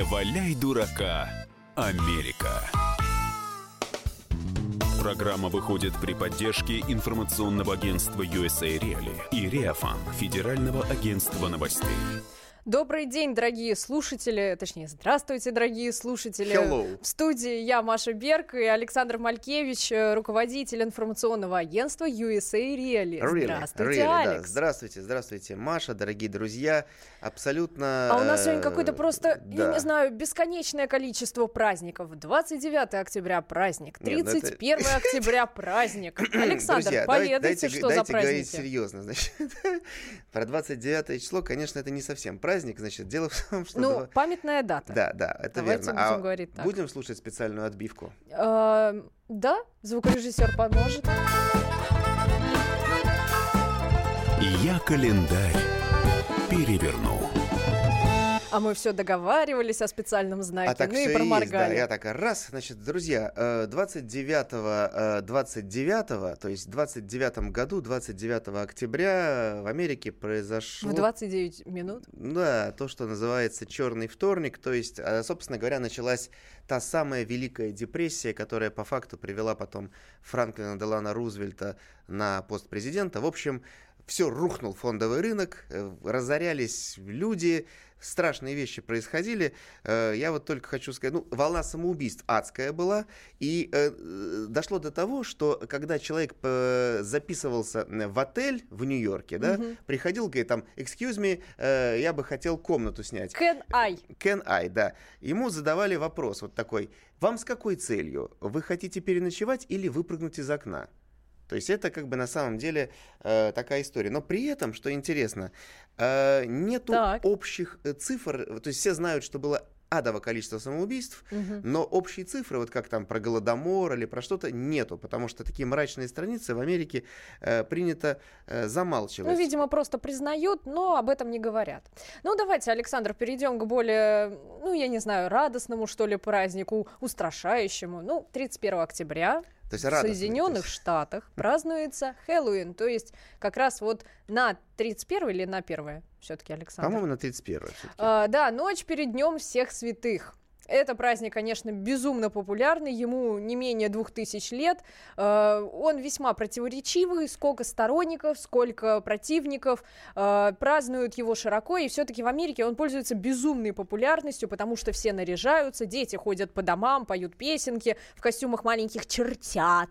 Не валяй дурака, Америка. Программа выходит при поддержке информационного агентства USA Reali и Реафан, Федерального агентства новостей. Добрый день, дорогие слушатели, точнее, здравствуйте, дорогие слушатели. Hello. В студии я, Маша Берг, и Александр Малькевич, э, руководитель информационного агентства USA Reali. Really, Здравствуйте, really, да. Алекс. Здравствуйте, здравствуйте, Маша, дорогие друзья. Абсолютно... А у нас сегодня э, какое-то просто, я да. не знаю, бесконечное количество праздников. 29 октября праздник, Нет, ну это- 31 октября праздник. Александр, Друзья, давайте- поведайте, дайте, что дайте за говорить праздники. серьезно. Значит, про 29 число, конечно, это не совсем праздник. Значит, дело в том, что... Ну, памятная дата. Да, да, это Давайте верно. будем А говорить так. Будем слушать специальную отбивку. Э, Да, звукорежиссер поможет. Я календарь переверну. А мы все договаривались о специальном знаке, А так ну и все есть, да. проморгали. Я так раз, значит, друзья, э, 29 э, 29 то есть в 29 году, 29 октября в Америке произошло... В 29 минут. Да, то, что называется черный вторник, то есть, э, собственно говоря, началась та самая Великая депрессия, которая по факту привела потом Франклина Делана Рузвельта на пост президента. В общем, все рухнул фондовый рынок, э, разорялись люди, страшные вещи происходили. Э, Я вот только хочу сказать, ну, волна самоубийств адская была, и э, дошло до того, что когда человек записывался в отель в Нью-Йорке, да, Мгм. приходил, говорит, там, excuse me, я бы хотел комнату снять. Can I? Can I, да. Ему задавали вопрос вот такой, вам с какой целью? Вы хотите переночевать или выпрыгнуть из окна? То есть это как бы на самом деле э, такая история. Но при этом, что интересно, э, нету Так. общих э, цифр. То есть все знают, что было адово количество самоубийств, Мгм. но общие цифры, вот как там про Голодомор или про что-то, нету, потому что такие мрачные страницы в Америке э, принято э, замалчивать. Ну, видимо, просто признают, но об этом не говорят. Ну, давайте, Александр, перейдем к более, ну, я не знаю, радостному, что ли, празднику, устрашающему. Ну, 31 октября То есть в радостно, то Соединенных есть- Штатах празднуется Хэллоуин, то есть как раз вот на 31 или на 1 все-таки, Александр? По-моему, на 31 всё-таки. А, да, ночь перед Днем всех святых. Это праздник, конечно, безумно популярный, ему не менее двух тысяч лет. Э, Он весьма противоречивый, сколько сторонников, сколько противников. Э, Празднуют его широко, и все-таки в Америке он пользуется безумной популярностью, потому что все наряжаются, дети ходят по домам, поют песенки в костюмах маленьких чертят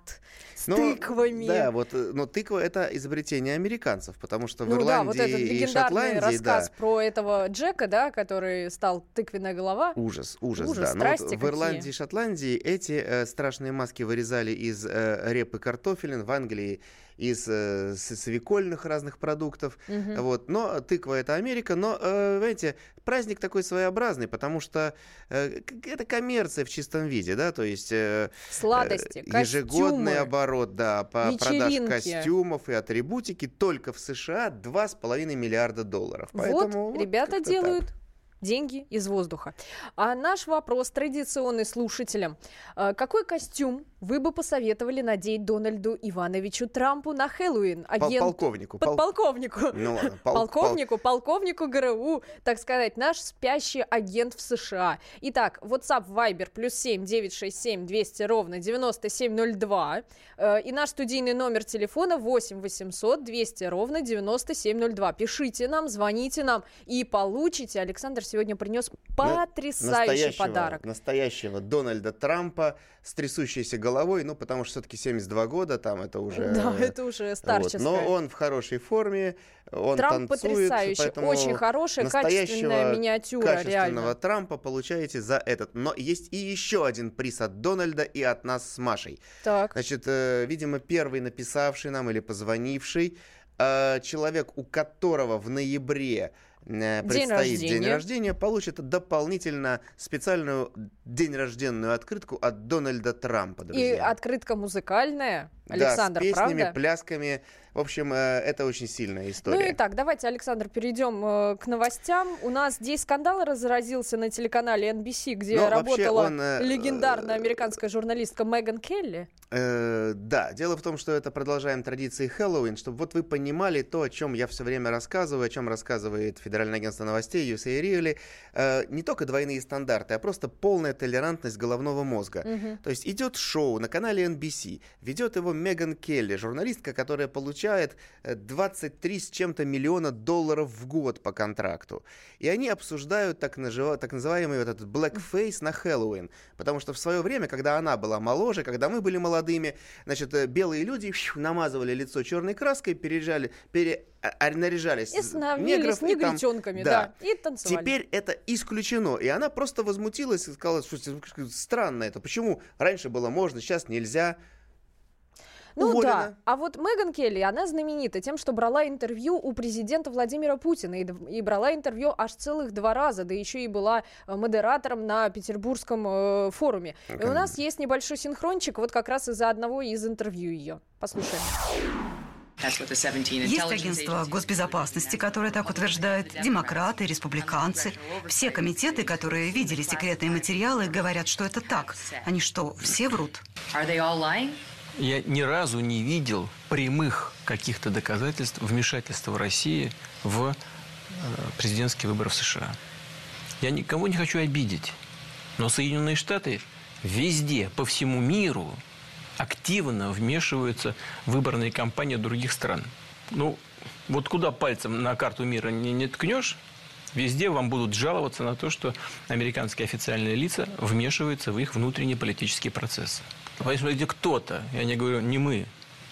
с Ну, тыквами. Да, вот, э, но тыква это изобретение американцев, потому что в Ну да, Ирландии вот этот и Шотландии, рассказ да, про этого Джека, да, который стал тыквенная голова. ужас, ужас, Ужас, да. Но вот страсти в какие. Ирландии и Шотландии эти э, страшные маски вырезали из э, репы картофелин, в Англии из э, свекольных разных продуктов. Мгм. Вот. Но тыква это Америка, но, э, знаете, праздник такой своеобразный, потому что э, это коммерция в чистом виде, да, то есть э, Сладости, э, ежегодный костюмы. оборот, да, по продаж вечеринки. костюмов и атрибутики только в США 2,5 миллиарда долларов. Поэтому вот, ребята как-то так. Деньги из воздуха. А наш вопрос традиционный слушателям. А, Какой костюм вы бы посоветовали надеть Дональду Ивановичу Трампу на Хэллоуин? Пол- Агент... полковнику. пол- Подполковнику. Ну ладно, пол- Полковнику, полковнику ГРУ, так сказать, наш спящий агент в США. Итак, WhatsApp, Viber, плюс 7 967 200 ровно 9702. Э, И наш студийный номер телефона 8 800 200 ровно 9702. Пишите нам, звоните нам и получите. Александр сегодня принес потрясающий настоящего- подарок. Настоящего Дональда Трампа с трясущейся головой, ну, потому что все-таки 72 года, там это уже... Да, это уже вот. старческое. Но он в хорошей форме, он Трамп танцует, потрясающий, очень хорошая, качественная миниатюра, качественного реально. Трампа получаете за этот. Но есть и еще один приз от Дональда и от нас с Машей. Так. Значит, э, видимо, первый написавший нам или позвонивший, э, человек, у которого в ноябре предстоит день рождения. рождения, получит дополнительно специальную день рожденную открытку от Дональда Трампа, И друзья. открытка музыкальная. Да, Александр, с песнями, правда? плясками. В общем, э, это очень сильная Ну история. и так, давайте, Александр, перейдем э, к новостям. У нас здесь скандал разразился на телеканале NBC, где Ну, вообще работала он, э, легендарная американская журналистка Меган Келли. Э, да, дело в том, что это продолжаем традиции Хэллоуин, чтобы вот вы понимали то, о чем я все время рассказываю, о чем рассказывает Федеральное агентство новостей, USA Reali, э, не только двойные стандарты, а просто полная толерантность головного мозга. Угу. То есть идет шоу на канале NBC, ведет его Меган Келли, журналистка, которая получает 23 э, с чем-то миллиона долларов в год по контракту. И они обсуждают так, нажив... так называемый вот этот blackface на Хэллоуин. Потому что в свое время, когда она была моложе, когда мы были молодыми, значит, э, белые люди намазывали лицо черной краской, переезжали, пере наряжались и становились негритенками, да. да, и танцевали. Теперь это исключено, и она просто возмутилась и сказала, что странно это, почему раньше было можно, сейчас нельзя. Ну Уволена. да, а вот Меган Келли, она знаменита тем, что брала интервью у президента Владимира Путина и, и брала интервью аж целых два раза, да еще и была э, модератором на Петербургском э, форуме. Okay. И у нас есть небольшой синхрончик вот как раз из-за одного из интервью ее. Послушаем. Есть агентство госбезопасности, которое так утверждает, демократы, республиканцы. Все комитеты, которые видели секретные материалы, говорят, что это так. Они что, все врут? Я ни разу не видел прямых каких-то доказательств вмешательства России в э, президентские выборы в США. Я никого не хочу обидеть, но Соединенные Штаты везде, по всему миру активно вмешиваются в выборные кампании других стран. Ну, вот куда пальцем на карту мира не, не ткнешь, везде вам будут жаловаться на то, что американские официальные лица вмешиваются в их внутренние политические процессы. Поэтому, если кто-то, я не говорю, не мы,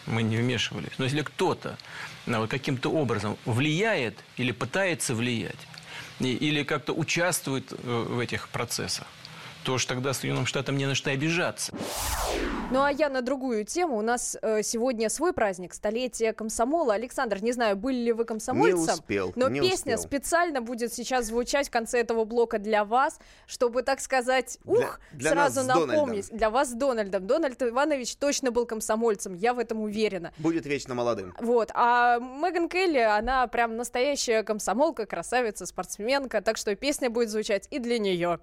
мы не вмешивались, но если кто-то вот каким-то образом влияет или пытается влиять, или как-то участвует э, в этих процессах, то ж тогда Соединенным Штатам не на что обижаться. Ну а я на другую тему. У нас э, сегодня свой праздник, столетие комсомола. Александр, не знаю, были ли вы комсомольцем, не успел, но не песня успел. специально будет сейчас звучать в конце этого блока для вас, чтобы, так сказать, ух, для, для сразу напомнить. Для вас с Дональдом. Дональд Иванович точно был комсомольцем, я в этом уверена. Будет вечно молодым. Вот. А Меган Келли, она прям настоящая комсомолка, красавица, спортсменка, так что песня будет звучать и для нее.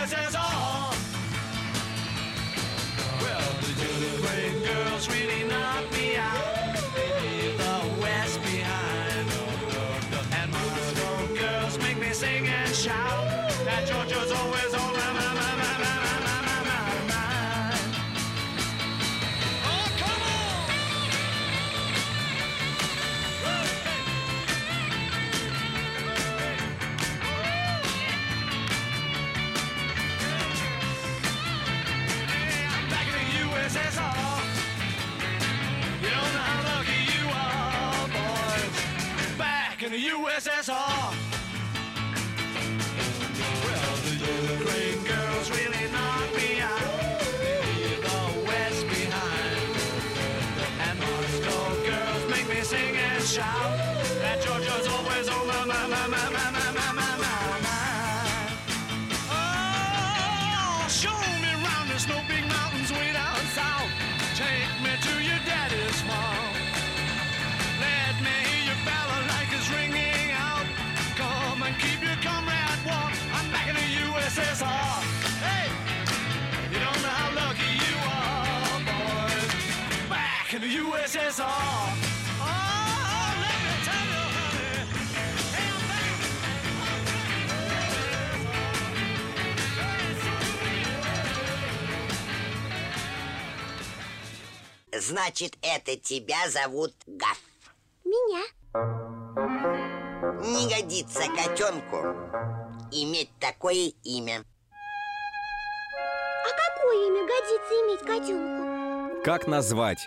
this is all. Well, the Julie girls really knocked me out. Leave the West behind. And girls make me sing and shout. That Georgia's always on my mind. this is all. Значит, это тебя зовут Гаф. Меня. Не годится котенку иметь такое имя. А какое имя годится иметь котенку? Как назвать,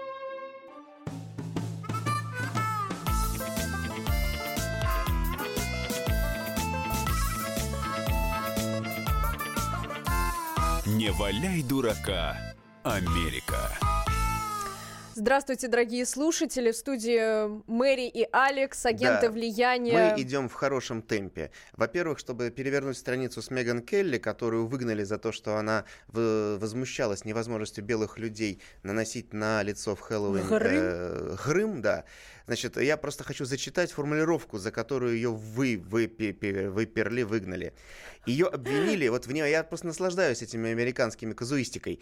Не валяй дурака, Америка. Здравствуйте, дорогие слушатели. В студии Мэри и Алекс, агенты Да. влияния. Мы идем в хорошем темпе. Во-первых, чтобы перевернуть страницу с Меган Келли, которую выгнали за то, что она в- возмущалась невозможностью белых людей наносить на лицо в Хэллоуин Грым? э, грым, да. Значит, я просто хочу зачитать формулировку, за которую ее вы выпе- выперли, выгнали. Ее обвинили, вот в нее я просто наслаждаюсь этими американскими казуистикой.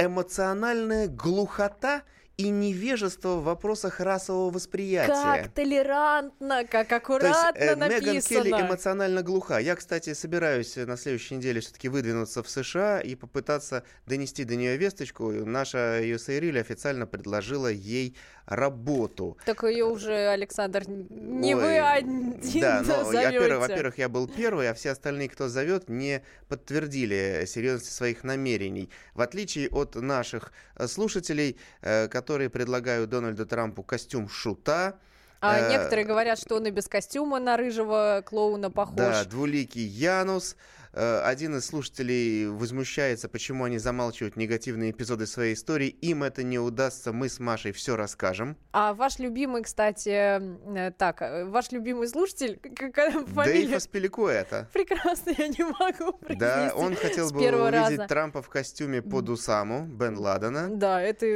Эмоциональная глухота и невежество в вопросах расового восприятия. Как толерантно, как То есть, аккуратно э, Меган написано. Келли эмоционально глуха. Я, кстати, собираюсь э, на следующей неделе все-таки выдвинуться в США и попытаться донести до нее весточку. Наша USA Reel официально предложила ей работу. Так ее уже, Александр, не Ой, вы один Да, но первый, во-первых, я был первый, а все остальные, кто зовет, не подтвердили серьезность своих намерений. В отличие от наших э, слушателей, э, которые предлагают Дональду Трампу костюм шута, А э, некоторые говорят, что он и без костюма на рыжего клоуна похож. Да, двуликий Янус. Э, Один из слушателей возмущается, почему они замалчивают негативные эпизоды своей истории. Им это не удастся, мы с Машей все расскажем. А ваш любимый, кстати, э, так, э, ваш любимый слушатель, к- к- фамилия Дейв Аспеликуэта. прекрасно, я не могу произнести Да, он хотел бы увидеть раза. Трампа в костюме под Усаму Бен Ладена. Да, это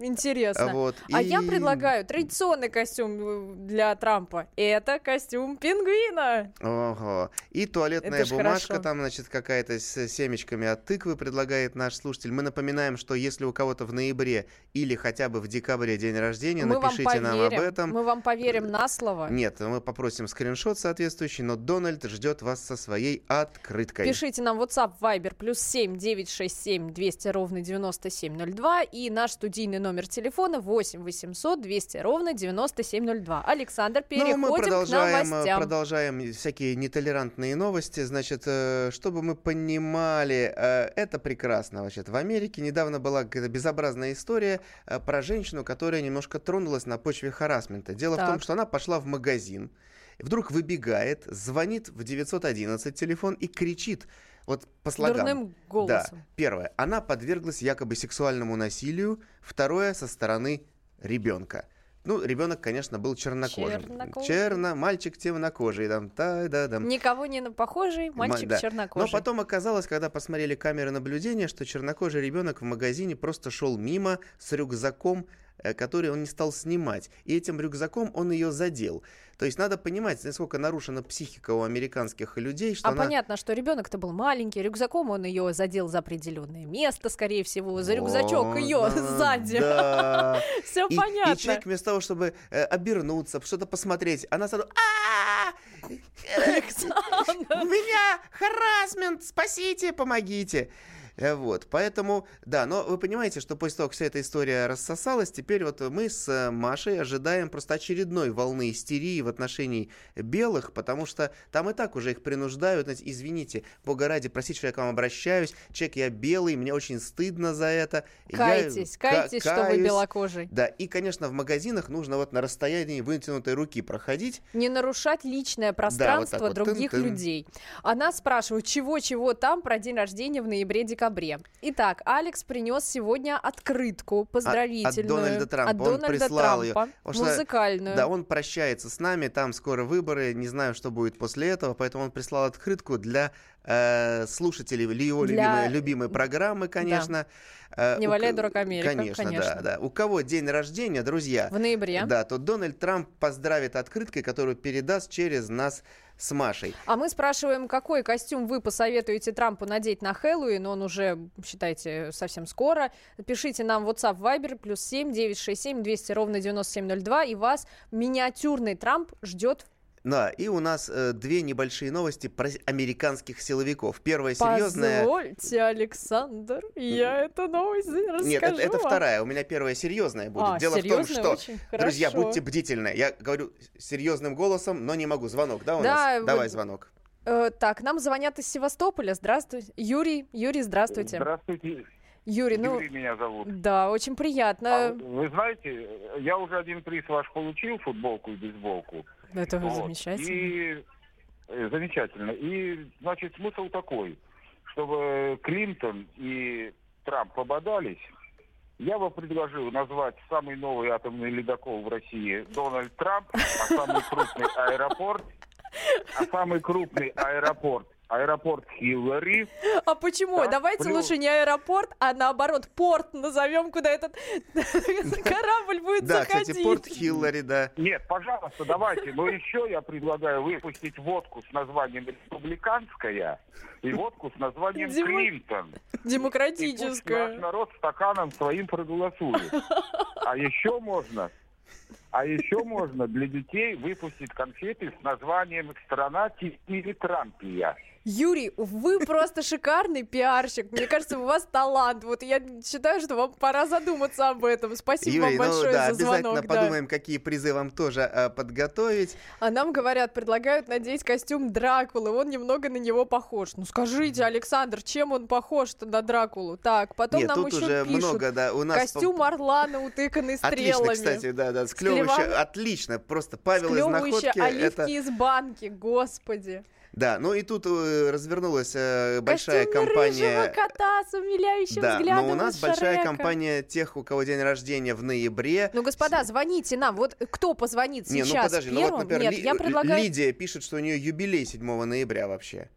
интересно. Вот, А я и- предлагаю традиционный костюм для Трампа. Это костюм пингвина. Ого. И туалетная бумажка хорошо. там, значит, какая-то с семечками от тыквы предлагает наш слушатель. Мы напоминаем, что если у кого-то в ноябре или хотя бы в декабре день рождения, Мы напишите нам об этом. Мы вам поверим на слово. Нет, мы попросим скриншот соответствующий, но Дональд ждет вас со своей открыткой. Пишите нам WhatsApp, Viber, плюс 7 967 200 ровно 9702 и наш студийный номер телефона 8 800 200 ровно 9702. Александр, переходим ну, мы к продолжаем, э, новостям. продолжаем всякие нетолерантные новости. Значит, э, чтобы мы понимали, э, это прекрасно. Значит, в Америке недавно была какая-то безобразная история э, про женщину, которая немножко тронулась на почве харасмента. Дело в том, Так. что она пошла в магазин, вдруг выбегает, звонит в 911 телефон и кричит. Вот по слогам. Дурным голосом. Да. Первое. Она подверглась якобы сексуальному насилию. Второе. Со стороны ребенка. Ну, ребенок, конечно, был чернокожим. Чернокожий. Черно, мальчик темнокожий. Там, та да дам Никого не похожий, мальчик да. чернокожий. Но потом оказалось, когда посмотрели камеры наблюдения, что чернокожий ребенок в магазине просто шел мимо с рюкзаком, э, который он не стал снимать. И этим рюкзаком он ее задел. То есть надо понимать, насколько нарушена психика у американских людей, что А она... понятно, что ребенок-то был маленький, рюкзаком он ее задел за определенное место, скорее всего, за рюкзачок ее сзади. Все понятно. и человек вместо того, чтобы э, обернуться, что-то посмотреть, она сразу... «А, У меня харасмент, спасите, помогите. Э, Вот, поэтому, да, но вы понимаете, что после того, как вся эта история рассосалась, теперь вот мы с Машей ожидаем просто очередной волны истерии в отношении белых, потому что там и так уже их принуждают, знаете, извините, бога ради, простите, что я к вам обращаюсь, человек, я белый, мне очень стыдно за это. Я Кайтесь, ка- кайтесь, что вы белокожий. Да, и, конечно, в магазинах нужно вот на расстоянии вытянутой руки проходить. Не нарушать личное пространство вот, других тын-тын. людей. Она спрашивает, чего-чего там про день рождения в ноябре-декабре. Итак, Алекс принес сегодня открытку поздравительную. Дональда Трампа. От Он Дональда прислал. Трампа, Потому что, музыкальную. Да, он прощается с нами, там скоро выборы, не знаю, что будет после этого, поэтому он прислал открытку для э, слушателей его Для- любимой, любимой программы, конечно. Э, Не у валяй, ко- дурак, Америка, Конечно, конечно. да, да. У кого день рождения, друзья, В ноябре. да, то Дональд Трамп поздравит открыткой, которую передаст через нас с Машей. А мы спрашиваем, какой костюм вы посоветуете Трампу надеть на Хэллоуин? Он уже, считайте, совсем скоро. Пишите нам в WhatsApp Viber плюс 7 967 200 ровно 9702, и вас миниатюрный Трамп ждет Да, и у нас э, две небольшие новости про американских силовиков. Первая серьезная... Позвольте, Александр, я эту новость расскажу Нет, это, это вторая. У меня первая серьезная будет. А, Дело в том, что, Очень друзья, хорошо. будьте бдительны. Я говорю серьезным голосом, но не могу. Звонок, да, у Да, нас? Давай вот- звонок. Э, так, нам звонят из Севастополя. Здравствуйте. Юрий, Юрий, здравствуйте. Здравствуйте, Юрий, ну, Юрий меня зовут. да, очень А приятно. вы знаете, я уже один приз ваш получил, футболку и бейсболку. Это Вот. замечательно. И э, замечательно. И, значит, смысл такой, чтобы Клинтон и Трамп пободались, я бы предложил назвать самый новый атомный ледокол в России Дональд Трамп, а самый крупный аэропорт, а самый крупный аэропорт аэропорт Хиллари. А почему? Так, Давайте плюс- лучше не аэропорт, а наоборот порт назовем, куда этот корабль будет Да, заходить. кстати, порт Хиллари, да. Нет, пожалуйста, давайте. Но еще я предлагаю выпустить водку с названием «Республиканская» и водку с названием Дима- «Клинтон». И пусть наш Демократическая. народ стаканом своим проголосует. А еще можно, а еще можно для детей выпустить конфеты с названием «Страна Трампия». Юрий, вы просто шикарный пиарщик. Мне кажется, у вас талант. Вот я считаю, что вам пора задуматься об этом. Спасибо Юрий, вам ну большое да, за звонок. обязательно да. подумаем, какие призы вам тоже э, подготовить. А нам говорят, предлагают надеть костюм Дракулы. Он немного на него похож. Ну скажите, Александр, чем он похож-то на Дракулу? Так, потом Нет, нам тут еще уже пишут. много, да, у нас... по- Костюм Орлана, утыканный Отлично, стрелами. кстати, да, да, склевывающее, Склева- отлично, просто Павел из Находки, оливки это... из банки, господи. Да, ну и тут э, развернулась э, большая Костюм рыжего компания... кота с умиляющим Да, взглядом но у нас большая Шрека. компания тех, у кого день рождения в ноябре. Ну, господа, звоните нам. Вот кто позвонит Не, сейчас ну подожди, ну первым? вот, например, Нет, Ли- я предлагаю... Лидия пишет, что у нее юбилей 7 ноября вообще.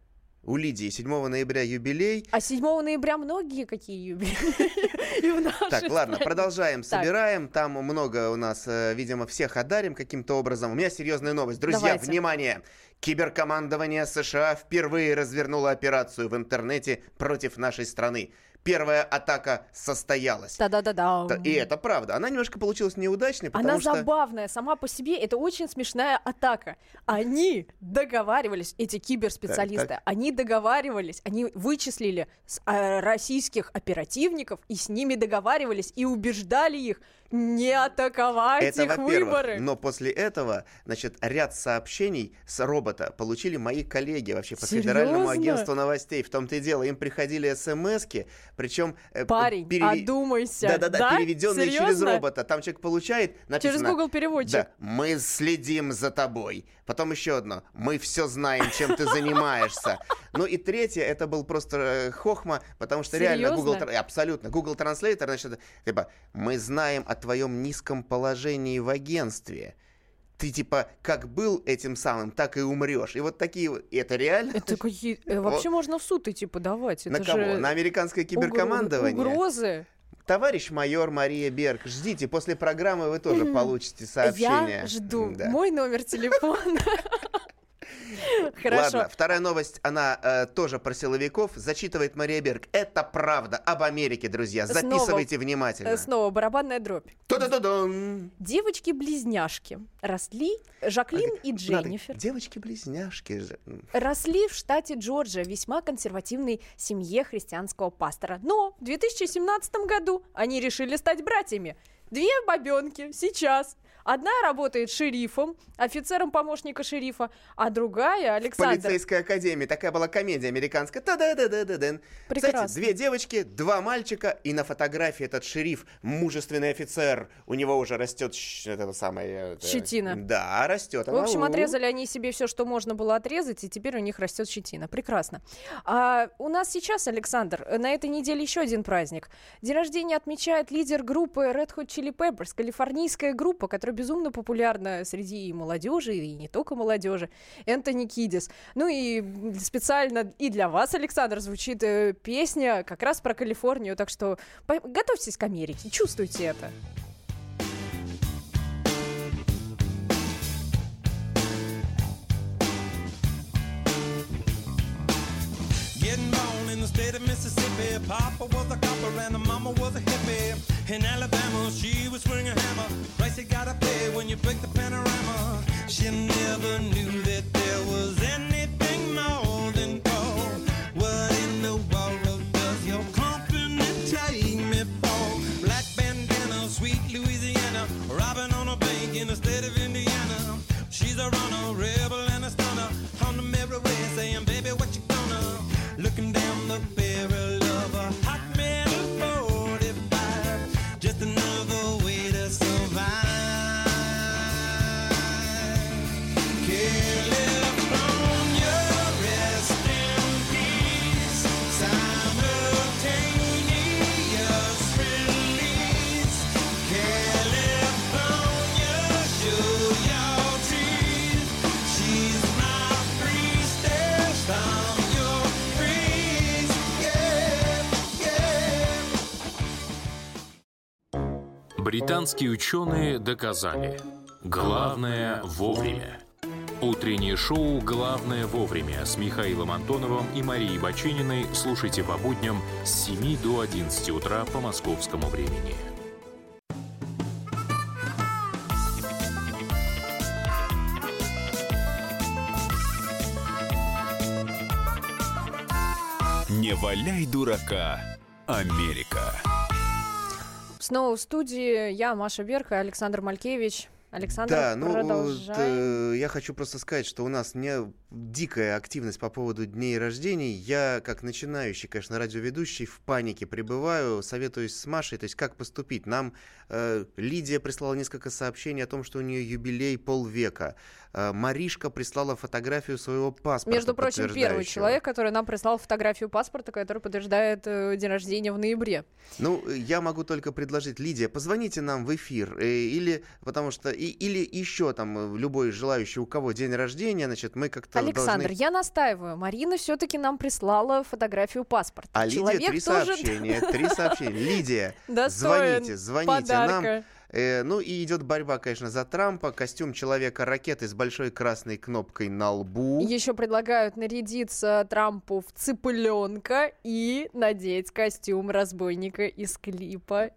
У Лидии 7 ноября юбилей. А 7 ноября многие какие юбилеи? Так, ладно, продолжаем, собираем. Там много у нас, э, видимо, всех одарим каким-то образом. У меня серьезная новость. Друзья, внимание! Киберкомандование США впервые развернуло операцию в интернете против нашей страны. Первая атака состоялась. Да-да-да-да. Да, И это правда. Она немножко получилась неудачной, потому Она что... забавная сама по себе. Это очень смешная атака. Они договаривались, эти киберспециалисты, Так, так. они договаривались, они вычислили а, российских оперативников и с ними договаривались и убеждали их не атаковать Это, их выборы. Но после этого, значит, ряд сообщений с робота получили мои коллеги вообще по Федеральному Серьезно? агентству новостей. В том-то и дело, им приходили смс-ки, причем... э, Парень, переви- одумайся. Да-да-да, Да? переведенные через Серьезно? робота. Там человек получает, написано... Через Google переводчик. Да, мы следим за тобой. Потом еще одно. Мы все знаем, чем ты занимаешься. Ну и третье, это был просто э, хохма, потому что реально? Google... Абсолютно. Google Translator, значит, типа, мы знаем о твоем низком положении в агентстве. Ты типа как был этим самым, так и умрешь. И вот такие вот. Это реально? Это какие... э, Вообще можно в суд идти подавать. На Это кого? же На американское киберкомандование? Угрозы. Товарищ майор Мария Берг, ждите, после программы вы тоже получите сообщение. Я жду. Да. Мой номер телефона. Хорошо. Ладно, вторая новость, она э, тоже про силовиков. Зачитывает Мария Берг. Это правда об Америке, друзья. Снова. Записывайте Э, внимательно. Снова барабанная дробь. Девочки-близняшки росли, Жаклин и Надо- Дженнифер, Девочки-близняшки росли в штате Джорджия весьма консервативной семье христианского пастора. Но в 2017 году они решили стать братьями. Две бабенки сейчас. Одна работает шерифом, офицером помощника шерифа, а другая, Александр, Полицейская академия. Такая была комедия американская. та да да да да да Прекрасно. две девочки, два мальчика, и на фотографии этот шериф, мужественный офицер. У него уже растет это самое... это- Щетина. Да, растет. В общем, отрезали они себе все, что можно было отрезать, и теперь у них растет щетина. Прекрасно. А у нас сейчас, Александр, на этой неделе еще один праздник. День рождения отмечает лидер группы Red Hot Chili Peppers, калифорнийская группа, которая безумно популярна среди молодежи, и не только молодежи, Энтони Кидис. Ну и специально и для вас, Александр, звучит э, песня как раз про Калифорнию, так что готовьтесь к Америке, чувствуйте это. Getting born in the state of Mississippi. Papa was a copper and the mama was a hippie. In Alabama, she was swinging a hammer. Price you gotta pay when you break the panorama. She never knew that there was anything more Британские ученые доказали. Главное вовремя. Утреннее шоу «Главное вовремя» с Михаилом Антоновым и Марией Бачининой слушайте по будням с 7 до 11 утра по московскому времени. Не валяй дурака, Америка. Снова в студии я, Маша Берка, Александр Малькевич. Александр, Да, ну вот, продолжаем. э, я хочу просто сказать, что у нас не дикая активность по поводу дней рождений. Я, как начинающий, конечно, радиоведущий, в панике пребываю, советуюсь с Машей, то есть как поступить. Нам э, Лидия прислала несколько сообщений о том, что у нее юбилей полвека. Э, Маришка прислала фотографию своего паспорта. Между прочим, первый человек, который нам прислал фотографию паспорта, который подтверждает э, день рождения в ноябре. Ну, я могу только предложить, Лидия, позвоните нам в эфир, э, или, потому что, и, или еще там э, любой желающий, у кого день рождения, значит, мы как-то Александр, должны... я настаиваю. Марина все-таки нам прислала фотографию паспорта. А Лидия Человек три тоже сообщения, три сообщения. Лидия, звоните, звоните нам. Э, ну и идет борьба, конечно, за Трампа. Костюм человека-ракеты с большой красной кнопкой на лбу. Еще предлагают нарядиться Трампу в цыпленка и надеть костюм разбойника из клипа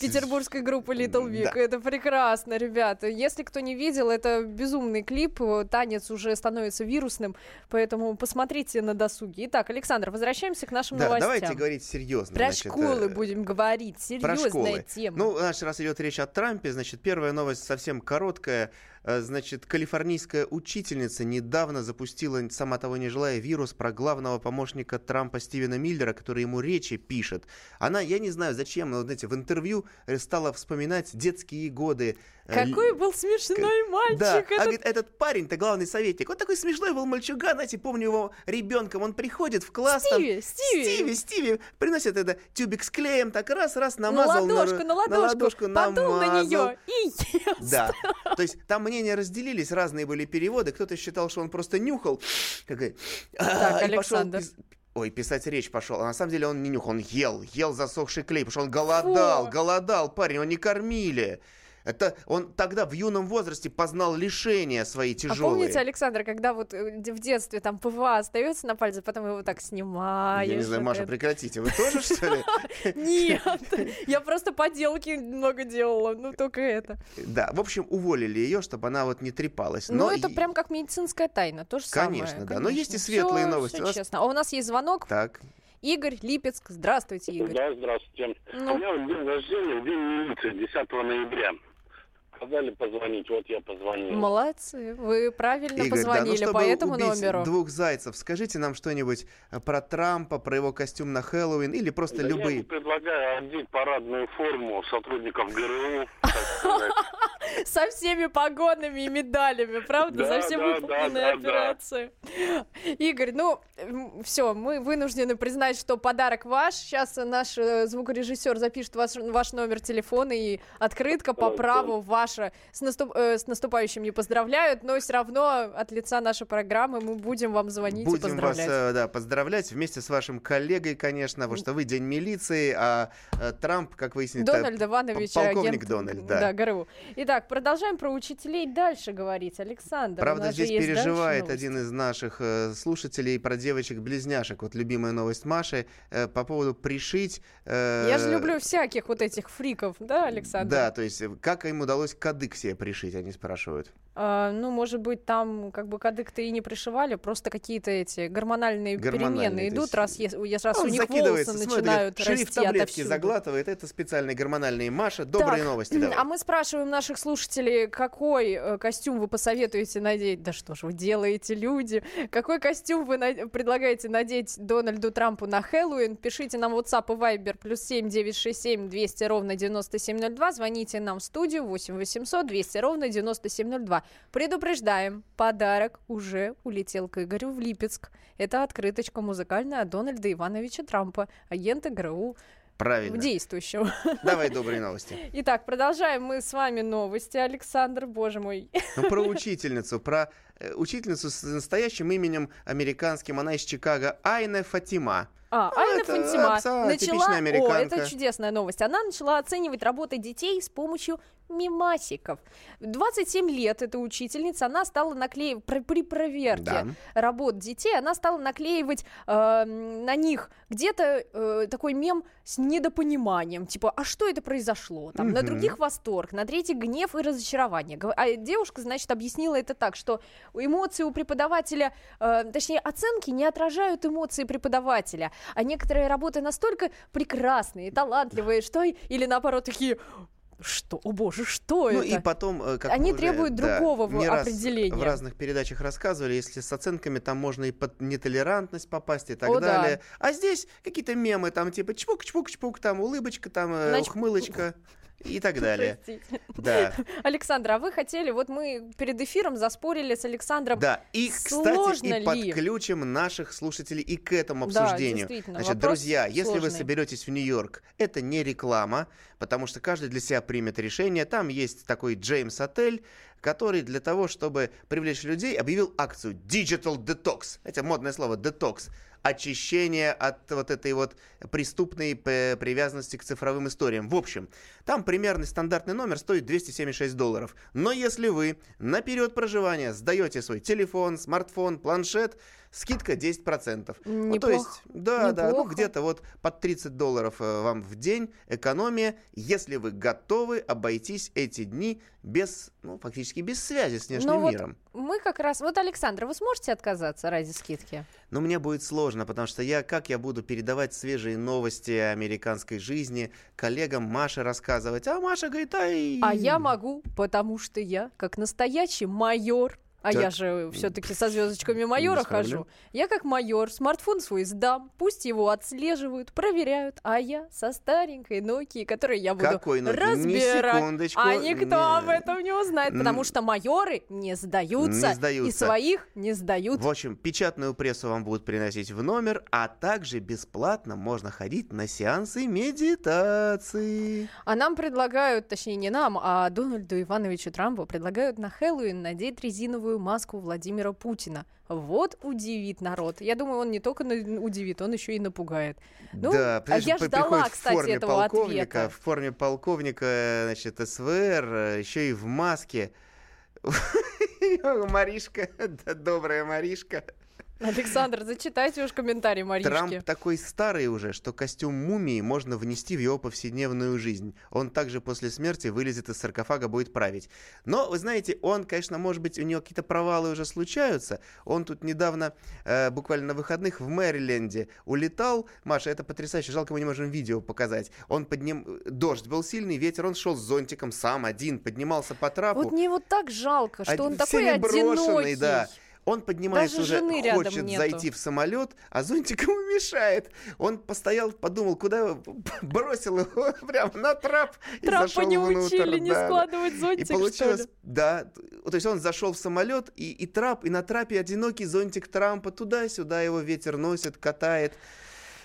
петербургской группы Little Big. Да. Это прекрасно, ребята. Если кто не видел, это безумный клип. Танец уже становится вирусным, поэтому посмотрите на досуге. Итак, Александр, возвращаемся к нашим Да, новостям. давайте говорить серьезно. Про значит, школы э, будем говорить. Про Тема. Ну, значит, раз идет речь о Трампе, значит, первая новость совсем короткая. Э, Значит, калифорнийская учительница недавно запустила, сама того не желая, вирус про главного помощника Трампа Стивена Миллера, который ему речи пишет. Она, я не знаю зачем, но, знаете, в интервью э, стала вспоминать детские годы. э, Какой был смешной мальчик. Да, а этот говорит, этот парень-то главный советник. Он такой смешной был мальчуган, знаете, помню его ребенком. Он приходит в класс, там, Стиви, Стиви. Стиви, Стиви, приносит это тюбик с клеем, так раз-раз на намазал. ладошку, на ладошку, подул на намазал. нее и ест. Да, то есть там мнения разделились, разные были переводы. Кто-то считал, что он просто нюхал, «А», и пошел Александр. пис- Ой, писать речь пошел. А на самом деле он не нюхал, он ел, ел засохший клей, потому что он голодал, Фу. голодал, парень, его не кормили. Это он тогда в юном возрасте познал лишения свои А тяжелые. помните, Александр, когда вот э, в детстве там ПВА остается на пальце, потом его так снимаешь. Я не знаю, Маша, это. прекратите. Вы тоже, что ли? Нет, я просто поделки много делала, ну только это. Да, в общем, уволили ее, чтобы она вот не трепалась. Ну это прям как медицинская тайна, то же самое. Конечно, да. Но есть и светлые новости. всё У нас- честно. А у нас есть звонок. Так, Игорь Липецк. Здравствуйте, Игорь. Да, здравствуйте. Ну. У меня день рождения, в день милиции, 10 ноября. Сказали позвонить, вот я позвонил. Молодцы, вы правильно Игорь, да, ну, позвонили чтобы по этому убить номеру. двух зайцев, скажите нам что-нибудь э, про Трампа, про его костюм на Хэллоуин или просто Да Я любые. ему предлагаю одеть парадную форму сотрудников ГРУ. Со всеми погонами и медалями, правда? Да, За все да, выполненные да, операции. Игорь, ну, все, мы вынуждены признать, что подарок ваш. Сейчас наш э, звукорежиссер запишет ваш, ваш номер телефона и открытка по праву ваша. С, наступ- э, с наступающим не поздравляют, но все равно от лица нашей программы мы будем вам звонить и Будем вас поздравлять. э, да, поздравлять вместе с вашим коллегой, конечно, потому что вы день милиции, а э, Трамп, как выяснилось, Дональд Иванович, полковник агент Дональд. Рузвельт, да. ГРУ. Итак, продолжаем про учителей дальше говорить. Александр, Правда, здесь переживает один из наших э, слушателей про девочек-близняшек. Вот любимая новость Маши э, по поводу пришить... э, Я же люблю всяких вот этих фриков, да, Александр? Да, то есть э, как им удалось кадык себе пришить, они спрашивают. А, ну, может быть, там как бы кадык-то и не пришивали, просто какие-то эти гормональные, Гормональные, перемены идут, есть, раз, ес- ес- раз у них волосы смотрит, начинают шрифт расти таблетки отовсюду. заглатывает. Это специальные гормональные. Маша, добрые Так, новости давай. А мы спрашиваем наших слушателей, какой э, костюм вы посоветуете надеть? Да что ж вы делаете, люди? Какой костюм вы на- предлагаете надеть Дональду Трампу на Хэллоуин? Пишите нам WhatsApp и Viber плюс 7 967 200 ровно 9702. Звоните нам в студию 8 800 200 ровно 9702. Предупреждаем, подарок уже улетел к Игорю в Липецк. Это открыточка музыкальная от Дональда Ивановича Трампа, агента ГРУ Правильно. действующего. Давай добрые новости. Итак, продолжаем мы с вами новости, Александр, боже мой. Ну, про учительницу, про э, учительницу с настоящим именем американским, она из Чикаго, Айна Фатима. А, Ну, Айна это Фантима абсолютно начала... О, это чудесная новость. Она начала оценивать работы детей с помощью мимасиков. В 27 лет эта учительница, она стала наклеивать при, при проверке Да. работ детей, она стала наклеивать э, на них где-то э, такой мем с недопониманием, типа, а что это произошло? Там, на Мгм. других восторг, на третьих гнев и разочарование. А девушка, значит, объяснила это так, что эмоции у преподавателя, э, точнее, оценки не отражают эмоции преподавателя, а некоторые работы настолько прекрасные, талантливые, что или наоборот такие что, о боже, что Ну это? и потом, э, как Они уже, требуют да, другого не раз определения. в разных передачах рассказывали, если с оценками там можно и под нетолерантность попасть и так О, да. далее. А здесь какие-то мемы, там типа чпук-чпук-чпук, там улыбочка, там э, Значит, ухмылочка и так далее. Простите. Да. Александр, а вы хотели, вот мы перед эфиром заспорили с Александром. Да, и, кстати, и ли? подключим наших слушателей и к этому Да, обсуждению. действительно, Значит, друзья, если вы сложный. соберетесь в Нью-Йорк, это не реклама, потому что каждый для себя примет решение. Там есть такой Джеймс Отель, который для того, чтобы привлечь людей, объявил акцию Digital Detox. Это модное слово Detox. Очищение от вот этой вот преступной п- привязанности к цифровым историям. В общем, там примерный стандартный номер стоит 276 долларов. Но если вы на период проживания сдаете свой телефон, смартфон, планшет, скидка 10%. Ну, то Неплохо. есть, да, да, ну Неплохо. где-то вот под 30 долларов э, вам в день экономия, если вы готовы обойтись эти дни без, ну, фактически без связи с внешним Ну вот миром. мы как раз... Вот, Александр, вы сможете отказаться ради скидки? Но мне будет сложно, потому что я, как я буду передавать свежие новости американской жизни коллегам Маше рассказывать, а Маша говорит, ай... А я могу, потому что я, как настоящий майор, а Так. я же все-таки со звездочками майора хожу. Я как майор смартфон свой сдам, пусть его отслеживают, проверяют, а я со старенькой Nokia, которой я буду Какой Nokia? Разбирать. а никто не- об этом не узнает, потому что майоры не сдаются, Не и сдаются. своих не сдают. В общем, печатную прессу вам будут приносить в номер, а также бесплатно можно ходить на сеансы медитации. А нам предлагают, точнее не нам, а Дональду Ивановичу Трампу предлагают на Хэллоуин надеть резиновую маску Владимира Путина. Вот удивит народ. Я думаю, он не только удивит, он еще и напугает. Ну, да, а я ждала, кстати, этого ответа. в форме полковника, значит, СВР, еще и в маске. Маришка, да, добрая Маришка. Александр, зачитайте уж комментарий Маришки. Трамп такой старый уже, что костюм мумии можно внести в его повседневную жизнь. Он также после смерти вылезет из саркофага, будет править. Но, вы знаете, он, конечно, может быть, у него какие-то провалы уже случаются. Он тут недавно, э, буквально на выходных в Мэриленде улетал. Маша, это потрясающе, жалко, мы не можем видео показать. Он подним... Дождь был сильный, ветер, он шел с зонтиком сам один, поднимался по трапу. Вот мне вот так жалко, что Один- он такой одинокий. да. Он поднимается Даже уже, хочет нету. зайти в самолет, а зонтик ему мешает. Он постоял, подумал, куда бросил его прямо на трап зашел не внутрь, учили не да, да. складывать зонтик, И что ли? получилось, да, то есть он зашел в самолет, и, и трап, и на трапе одинокий зонтик Трампа, туда-сюда его ветер носит, катает.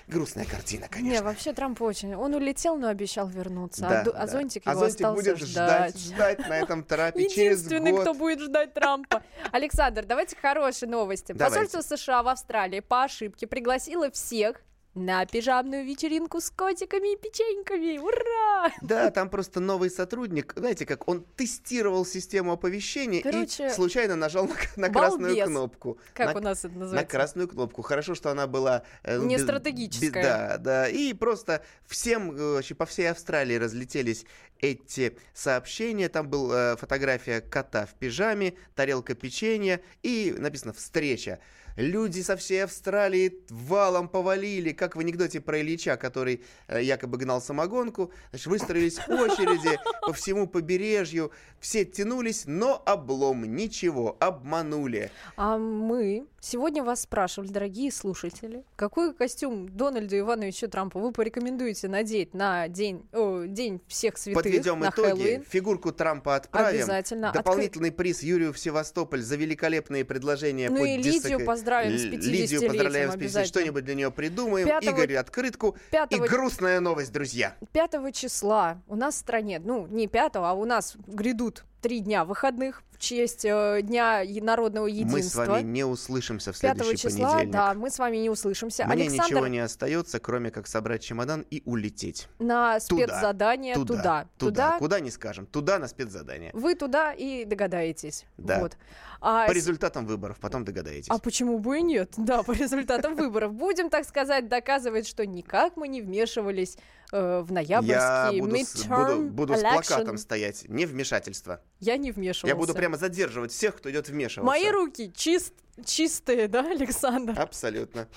Грустная картина, конечно. Не, вообще Трамп очень. Он улетел, но обещал вернуться. Да, а, да. а зонтик А его зонтик остался будет ждать. ждать, ждать на этом трапе через Единственный, год. кто будет ждать Трампа. Александр, давайте хорошие новости. Давайте. Посольство США в Австралии по ошибке пригласило всех на пижамную вечеринку с котиками и печеньками. Ура! Да, там просто новый сотрудник, знаете, как он тестировал систему оповещения Короче, и случайно нажал на, на красную кнопку. Как На- у нас это На называется? красную кнопку. Хорошо, что она была... э, Не без- стратегическая. без- да, да. И просто всем, э, вообще по всей Австралии разлетелись эти сообщения. Там была фотография кота в пижаме, тарелка печенья и написано «Встреча». Люди со всей Австралии валом повалили, как в анекдоте про Ильича, который э, якобы гнал самогонку. Значит, выстроились очереди по всему побережью. Все тянулись, но облом, ничего, обманули. А мы сегодня вас спрашивали, дорогие слушатели, какой костюм Дональду Ивановичу Трампу вы порекомендуете надеть на день, о, день всех святых, Подведем на итоги. Хэллоуин? Фигурку Трампа отправим. Обязательно. Дополнительный приз Юрию в Севастополь за великолепные предложения. Ну по и Лидию поздравим с Л- 50-летием Лидию поздравляем с 50 обязательно. Что-нибудь для нее придумаем. Пятого- Игорю открытку. пятого- И грустная новость, друзья. 5 числа у нас в стране, ну, не 5, а у нас грядут три дня выходных в честь э, Дня народного единства. Мы с вами не услышимся в 5 следующий числа, понедельник. да, мы с вами не услышимся. Мне Александр ничего не остается, кроме как собрать чемодан и улететь. на Туда, спецзадание туда. Туда, Туда. Куда не скажем. Туда на спецзадание. Вы туда и догадаетесь. Да. Вот. А По результатам выборов, потом догадаетесь. А почему бы и нет? Да, по результатам выборов. Будем, так сказать, доказывать, что никак мы не вмешивались э, в Я ноябрьский буду, с, буду, буду с плакатом стоять. Не вмешательство. Я не вмешивался. Я буду прямо задерживать всех, кто идет вмешиваться. Мои руки чист, чистые, да, Александр? Абсолютно.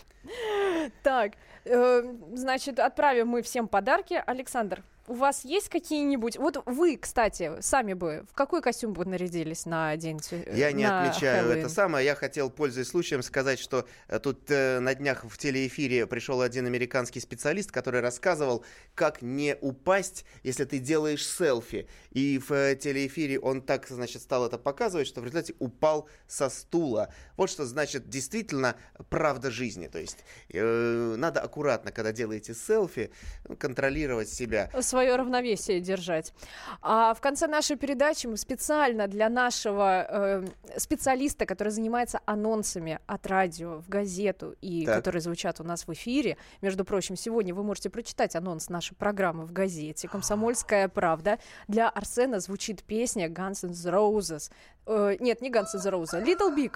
Так, э, значит, отправим мы всем подарки. Александр, у вас есть какие-нибудь... Вот вы, кстати, сами бы, в какой костюм бы нарядились на день свя- Я не на отмечаю Хэллоуин? это самое. Я хотел, пользуясь случаем, сказать, что э, тут э, на днях в телеэфире пришел один американский специалист, который рассказывал, как не упасть, если ты делаешь селфи. И в э, телеэфире он так, значит, стал это показывать, что в результате упал со стула. Вот что значит действительно правда жизни. То есть э, надо аккуратно, когда делаете селфи, контролировать себя. Свое равновесие держать. А в конце нашей передачи мы специально для нашего э, специалиста, который занимается анонсами от радио в газету и Так. которые звучат у нас в эфире, между прочим, сегодня вы можете прочитать анонс нашей программы в газете «Комсомольская правда». Для Арсена звучит песня Guns N' Roses. Э, нет, не Guns N' Roses, Little Big.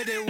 Every day